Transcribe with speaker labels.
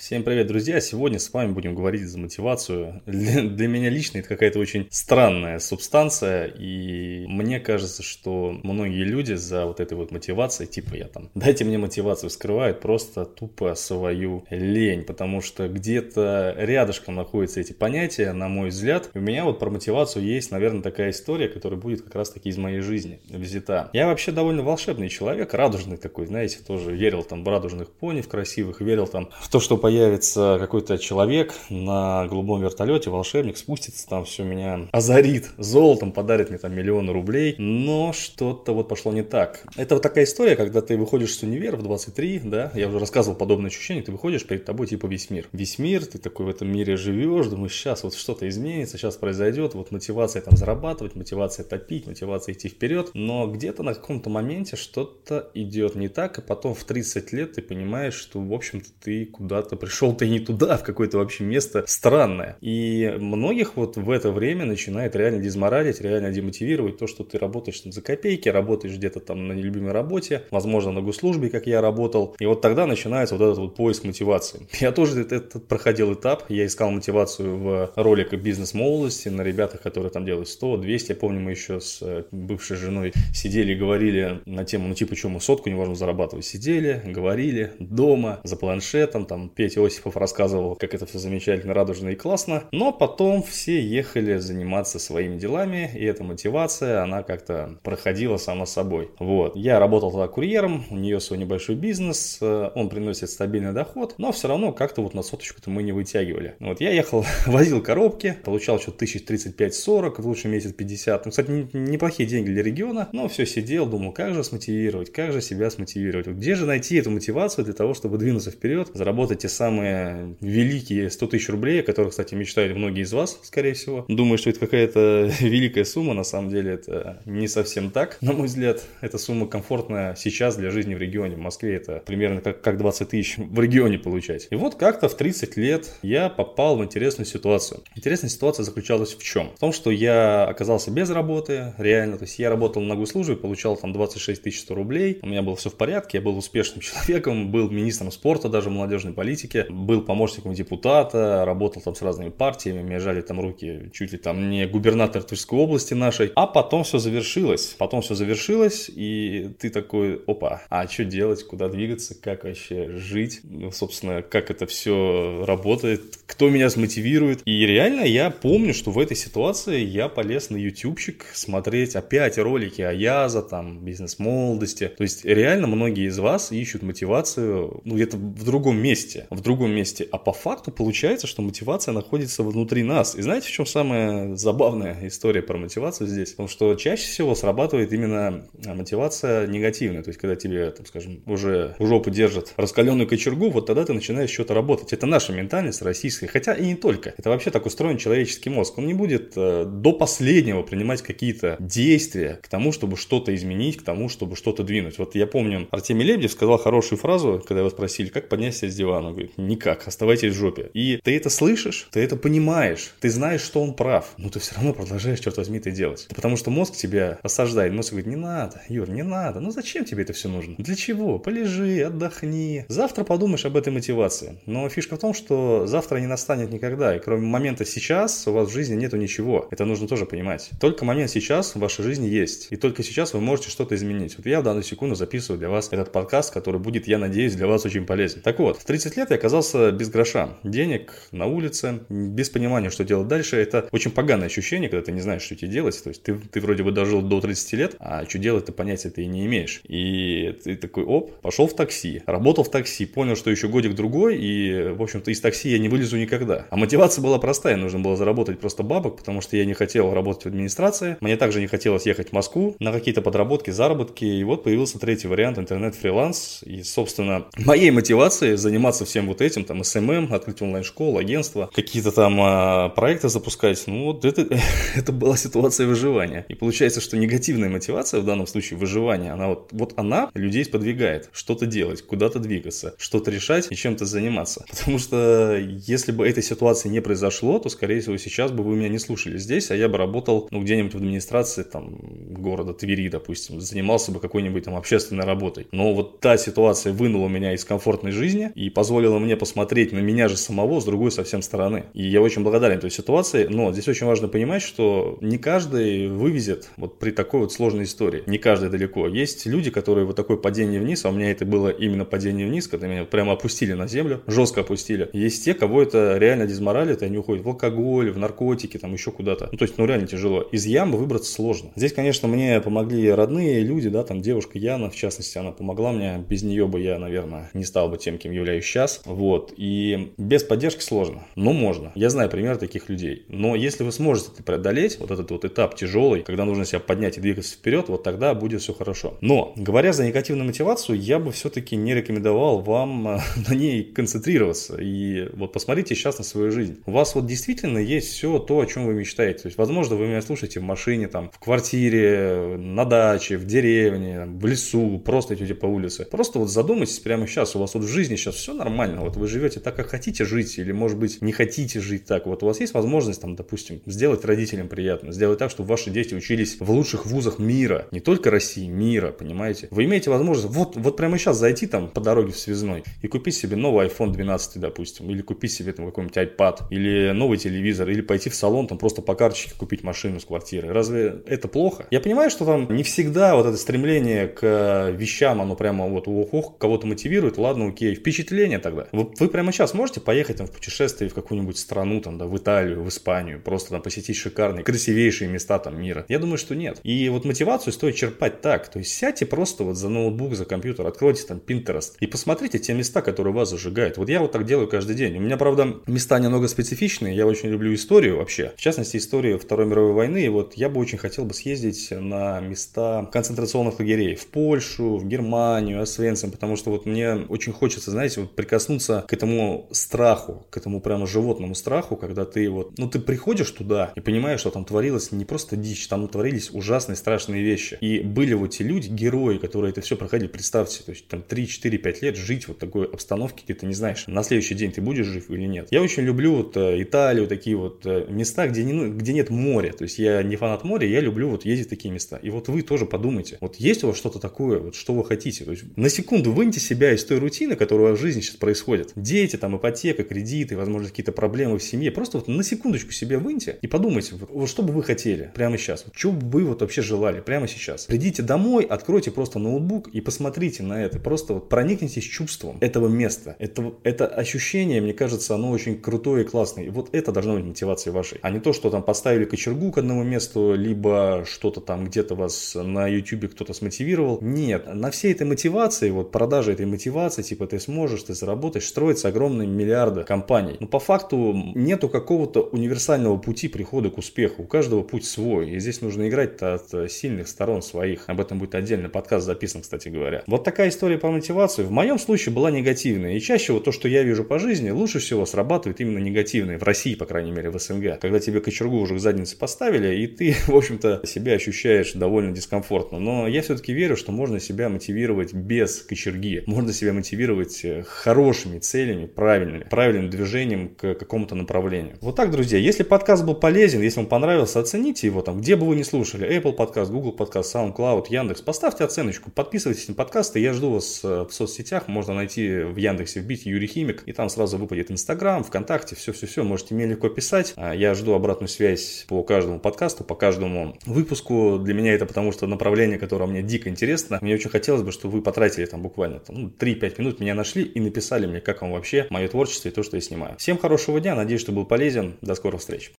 Speaker 1: Всем привет, друзья! Сегодня с вами будем говорить за мотивацию. Для, для меня лично это какая-то очень странная субстанция, и мне кажется, что многие люди за вот этой вот мотивацией, типа я там, дайте мне мотивацию, скрывают просто тупо свою лень, потому что где-то рядышком находятся эти понятия, на мой взгляд. У меня вот про мотивацию есть, наверное, такая история, которая будет как раз таки из моей жизни, визита. Я вообще довольно волшебный человек, радужный такой, знаете, тоже верил там в радужных пони, в красивых, верил там в то, что появится какой-то человек на голубом вертолете, волшебник, спустится там, все меня озарит золотом, подарит мне там миллионы рублей, но что-то вот пошло не так. Это вот такая история, когда ты выходишь с универа в 23, да, я уже рассказывал подобное ощущение, ты выходишь, перед тобой типа весь мир. Весь мир, ты такой в этом мире живешь, думаешь, сейчас вот что-то изменится, сейчас произойдет, вот мотивация там зарабатывать, мотивация топить, мотивация идти вперед, но где-то на каком-то моменте что-то идет не так, и потом в 30 лет ты понимаешь, что, в общем-то, ты куда-то пришел ты не туда, а в какое-то вообще место странное. И многих вот в это время начинает реально дезморалить, реально демотивировать то, что ты работаешь там за копейки, работаешь где-то там на нелюбимой работе, возможно, на госслужбе, как я работал. И вот тогда начинается вот этот вот поиск мотивации. Я тоже этот, проходил этап, я искал мотивацию в роликах бизнес-молодости, на ребятах, которые там делают 100, 200. Я помню, мы еще с э, бывшей женой сидели и говорили на тему, ну типа, что мы сотку не можем зарабатывать. Сидели, говорили дома, за планшетом, там, петь Петя Осипов рассказывал, как это все замечательно, радужно и классно. Но потом все ехали заниматься своими делами, и эта мотивация, она как-то проходила сама собой. Вот. Я работал тогда курьером, у нее свой небольшой бизнес, э, он приносит стабильный доход, но все равно как-то вот на соточку-то мы не вытягивали. Вот я ехал, возил коробки, получал что-то тысяч 35-40, в лучший месяц 50. Ну, кстати, неплохие деньги для региона, но все сидел, думал, как же смотивировать, как же себя смотивировать. Где же найти эту мотивацию для того, чтобы двинуться вперед, заработать те самые великие 100 тысяч рублей, о которых, кстати, мечтают многие из вас, скорее всего. Думаю, что это какая-то великая сумма, на самом деле это не совсем так. На мой взгляд, эта сумма комфортная сейчас для жизни в регионе. В Москве это примерно как, как 20 тысяч в регионе получать. И вот как-то в 30 лет я попал в интересную ситуацию. Интересная ситуация заключалась в чем? В том, что я оказался без работы, реально. То есть я работал на госслужбе, получал там 26 тысяч 100 рублей. У меня было все в порядке, я был успешным человеком, был министром спорта, даже молодежной политики политике, был помощником депутата, работал там с разными партиями, мне жали там руки чуть ли там не губернатор Тверской области нашей, а потом все завершилось, потом все завершилось, и ты такой, опа, а что делать, куда двигаться, как вообще жить, ну, собственно, как это все работает, кто меня смотивирует, и реально я помню, что в этой ситуации я полез на ютубчик смотреть опять ролики о Яза, там, бизнес-молодости, то есть реально многие из вас ищут мотивацию ну, где-то в другом месте, в другом месте. А по факту получается, что мотивация находится внутри нас. И знаете, в чем самая забавная история про мотивацию здесь? Потому что чаще всего срабатывает именно мотивация негативная. То есть, когда тебе, там, скажем, уже в жопу держат раскаленную кочергу, вот тогда ты начинаешь что-то работать. Это наша ментальность российская. Хотя и не только. Это вообще так устроен человеческий мозг. Он не будет э, до последнего принимать какие-то действия к тому, чтобы что-то изменить, к тому, чтобы что-то двинуть. Вот я помню, Артемий Лебедев сказал хорошую фразу, когда его спросили, как подняться с дивана. Говорит, никак, оставайтесь в жопе. И ты это слышишь, ты это понимаешь, ты знаешь, что он прав, но ты все равно продолжаешь, черт возьми, это делать. Потому что мозг тебя осаждает, мозг говорит, не надо, Юр, не надо, ну зачем тебе это все нужно? Для чего? Полежи, отдохни. Завтра подумаешь об этой мотивации. Но фишка в том, что завтра не настанет никогда, и кроме момента сейчас у вас в жизни нету ничего. Это нужно тоже понимать. Только момент сейчас в вашей жизни есть, и только сейчас вы можете что-то изменить. Вот я в данную секунду записываю для вас этот подкаст, который будет, я надеюсь, для вас очень полезен. Так вот, в 30 лет я оказался без гроша. Денег на улице, без понимания, что делать дальше. Это очень поганое ощущение, когда ты не знаешь, что тебе делать. То есть ты, ты вроде бы дожил до 30 лет, а что делать ты понятия ты и не имеешь. И ты такой, оп, пошел в такси, работал в такси, понял, что еще годик-другой, и, в общем-то, из такси я не вылезу никогда. А мотивация была простая, нужно было заработать просто бабок, потому что я не хотел работать в администрации, мне также не хотелось ехать в Москву на какие-то подработки, заработки, и вот появился третий вариант интернет-фриланс, и, собственно, моей мотивацией заниматься всем вот этим, там, SMM, открыть онлайн-школу, агентство, какие-то там а, проекты запускать. Ну, вот это, это была ситуация выживания. И получается, что негативная мотивация, в данном случае выживание, она вот, вот она людей сподвигает что-то делать, куда-то двигаться, что-то решать и чем-то заниматься. Потому что если бы этой ситуации не произошло, то, скорее всего, сейчас бы вы меня не слушали здесь, а я бы работал, ну, где-нибудь в администрации, там, города Твери, допустим, занимался бы какой-нибудь там общественной работой. Но вот та ситуация вынула меня из комфортной жизни и позволила позволило мне посмотреть на меня же самого с другой совсем стороны. И я очень благодарен этой ситуации, но здесь очень важно понимать, что не каждый вывезет вот при такой вот сложной истории. Не каждый далеко. Есть люди, которые вот такое падение вниз, а у меня это было именно падение вниз, когда меня прямо опустили на землю, жестко опустили. Есть те, кого это реально дезморалит, и они уходят в алкоголь, в наркотики, там еще куда-то. Ну, то есть, ну, реально тяжело. Из ямы выбраться сложно. Здесь, конечно, мне помогли родные люди, да, там девушка Яна, в частности, она помогла мне. Без нее бы я, наверное, не стал бы тем, кем являюсь сейчас. Вот. И без поддержки сложно. Но можно. Я знаю пример таких людей. Но если вы сможете это преодолеть, вот этот вот этап тяжелый, когда нужно себя поднять и двигаться вперед, вот тогда будет все хорошо. Но, говоря за негативную мотивацию, я бы все-таки не рекомендовал вам э, на ней концентрироваться. И вот посмотрите сейчас на свою жизнь. У вас вот действительно есть все то, о чем вы мечтаете. То есть, возможно, вы меня слушаете в машине, там, в квартире, на даче, в деревне, в лесу, просто идете по улице. Просто вот задумайтесь прямо сейчас, у вас вот в жизни сейчас все нормально, вот вы живете так, как хотите жить, или, может быть, не хотите жить так. Вот у вас есть возможность, там, допустим, сделать родителям приятно, сделать так, чтобы ваши дети учились в лучших вузах мира, не только России, мира, понимаете? Вы имеете возможность вот, вот прямо сейчас зайти там по дороге в связной и купить себе новый iPhone 12, допустим, или купить себе там какой-нибудь iPad, или новый телевизор, или пойти в салон там просто по карточке купить машину с квартиры. Разве это плохо? Я понимаю, что там не всегда вот это стремление к вещам, оно прямо вот ох, ох кого-то мотивирует, ладно, окей, впечатление тогда. Вы, вы прямо сейчас можете поехать там в путешествие в какую-нибудь страну, там, да, в Италию, в Испанию, просто там посетить шикарные, красивейшие места там мира? Я думаю, что нет. И вот мотивацию стоит черпать так, то есть сядьте просто вот за ноутбук, за компьютер, откройте там Pinterest и посмотрите те места, которые вас зажигают. Вот я вот так делаю каждый день. У меня, правда, места немного специфичные, я очень люблю историю вообще. В частности, историю Второй мировой войны. И вот я бы очень хотел бы съездить на места концентрационных лагерей в Польшу, в Германию, Освенцим, потому что вот мне очень хочется, знаете, вот прикоснуться к этому страху, к этому прямо животному страху, когда ты вот, ну ты приходишь туда и понимаешь, что там творилось не просто дичь, там творились ужасные страшные вещи. И были вот те люди, герои, которые это все проходили, представьте, то есть там 3, 4, 5 лет жить вот такой обстановке, где ты не знаешь, на следующий день ты будешь жив или нет. Я очень люблю вот э, Италию, такие вот э, места, где, не, ну, где нет моря. То есть я не фанат моря, я люблю вот ездить в такие места. И вот вы тоже подумайте, вот есть у вас что-то такое, вот что вы хотите. То есть на секунду выньте себя из той рутины, которая в жизни сейчас происходит. Дети, там, ипотека, кредиты, возможно, какие-то проблемы в семье. Просто вот на секундочку себе выньте и подумайте, вот, что бы вы хотели прямо сейчас. Что бы вы вот вообще желали прямо сейчас. Придите домой, откройте просто ноутбук и посмотрите на это. Просто вот проникнитесь чувством этого места. Это, это ощущение, мне кажется, оно очень крутое и классное. И вот это должно быть мотивацией вашей. А не то, что там поставили кочергу к одному месту, либо что-то там где-то вас на YouTube кто-то смотивировал. Нет, на всей этой мотивации, вот продажа этой мотивации, типа ты сможешь, ты заработаешь, строятся огромные миллиарды компаний. Но по факту нету какого-то универсального пути прихода к успеху. У каждого путь свой. И здесь нужно играть от сильных сторон своих. Об этом будет отдельный подкаст записан, кстати говоря. Вот такая история по мотивации. В моем случае была негативная. И чаще вот то, что я вижу по жизни, лучше всего срабатывает именно негативные. В России, по крайней мере, в СНГ. Когда тебе кочергу уже к заднице поставили, и ты, в общем-то, себя ощущаешь довольно дискомфортно. Но я все-таки верю, что можно себя мотивировать без кочерги. Можно себя мотивировать э, хорошими целями, правильными, правильным движением к какому-то направлению. Вот так, друзья. Если подкаст был полезен, если вам понравился, оцените его там, где бы вы ни слушали. Apple подкаст, Google подкаст, SoundCloud, Яндекс. Поставьте оценочку, подписывайтесь на подкасты. Я жду вас э, в соцсетях. Можно найти в Яндексе, вбить Юрий Химик, и там сразу выпадет Инстаграм, ВКонтакте, все-все-все. Можете мне легко писать. А, я жду обратную связь по каждому подкасту, по каждому выпуску. Для меня это потому что направление, которое мне дико интересно. Мне очень хотелось бы, чтобы вы потратили там буквально там, ну, 3-5 минут, меня нашли и написали мне, как вам вообще мое творчество и то, что я снимаю. Всем хорошего дня, надеюсь, что был полезен. До скорых встреч.